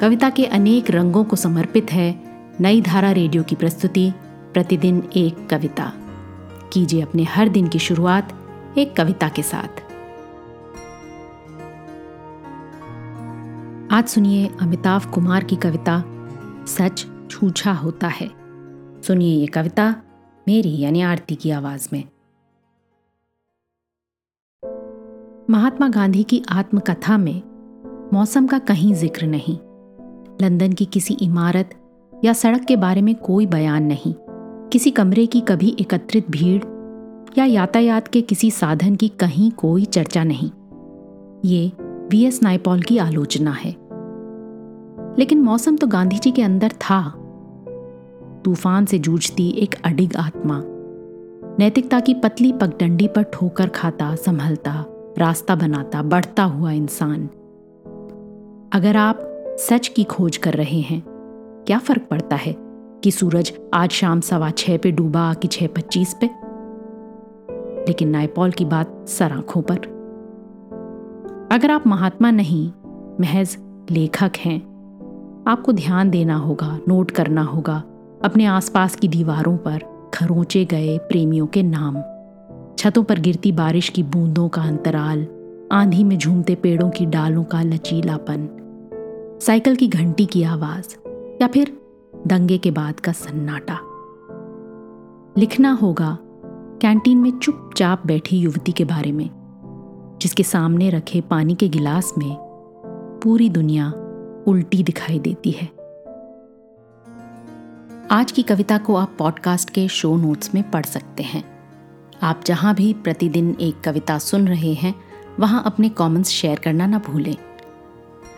कविता के अनेक रंगों को समर्पित है नई धारा रेडियो की प्रस्तुति, प्रतिदिन एक कविता। कीजिए अपने हर दिन की शुरुआत एक कविता के साथ। आज सुनिए अमिताभ कुमार की कविता, सच छूछा होता है। सुनिए ये कविता मेरी यानी आरती की आवाज़ में। महात्मा गांधी की आत्मकथा में मौसम का कहीं ज़िक्र नहीं लंदन की किसी इमारत या सड़क के बारे में कोई बयान नहीं। किसी कमरे की कभी एकत्रित भीड़ या यातायात के किसी साधन की कहीं कोई चर्चा नहीं। ये वी एस नाइपॉल की आलोचना है। लेकिन मौसम तो गांधी जी के अंदर था। तूफ़ान से जूझती एक अडिग आत्मा, नैतिकता की पतली पगडंडी पर ठोकर खाता, संभलता, रास्ता बनाता, बढ़ता हुआ इंसान। अगर आप सच की खोज कर रहे हैं। क्या फ़र्क पड़ता है कि सूरज आज शाम सवा छह पे डूबा कि छह पच्चीस पे? लेकिन नायपॉल की बात सर आँखों पर। अगर आप महात्मा नहीं, महज लेखक हैं, आपको ध्यान देना होगा, नोट करना होगा, अपने आसपास की दीवारों पर खरोचे गए प्रेमियों के नाम। छतों पर गिरती बारिश की बूंदों का अंतराल, आंधी में झूमते पेड़ों की डालों का लचीलापन। साइकिल की घंटी की आवाज़ या फिर दंगे के बाद का सन्नाटा। लिखना होगा, कैंटीन में चुपचाप बैठी युवती के बारे में, जिसके सामने रखे पानी के गिलास में पूरी दुनिया उल्टी दिखाई देती है। आज की कविता को आप पॉडकास्ट के शो नोट्स में पढ़ सकते हैं। आप जहाँ भी प्रतिदिन एक कविता सुन रहे हैं, वहाँ अपने कमेंट्स शेयर करना ना भूलें।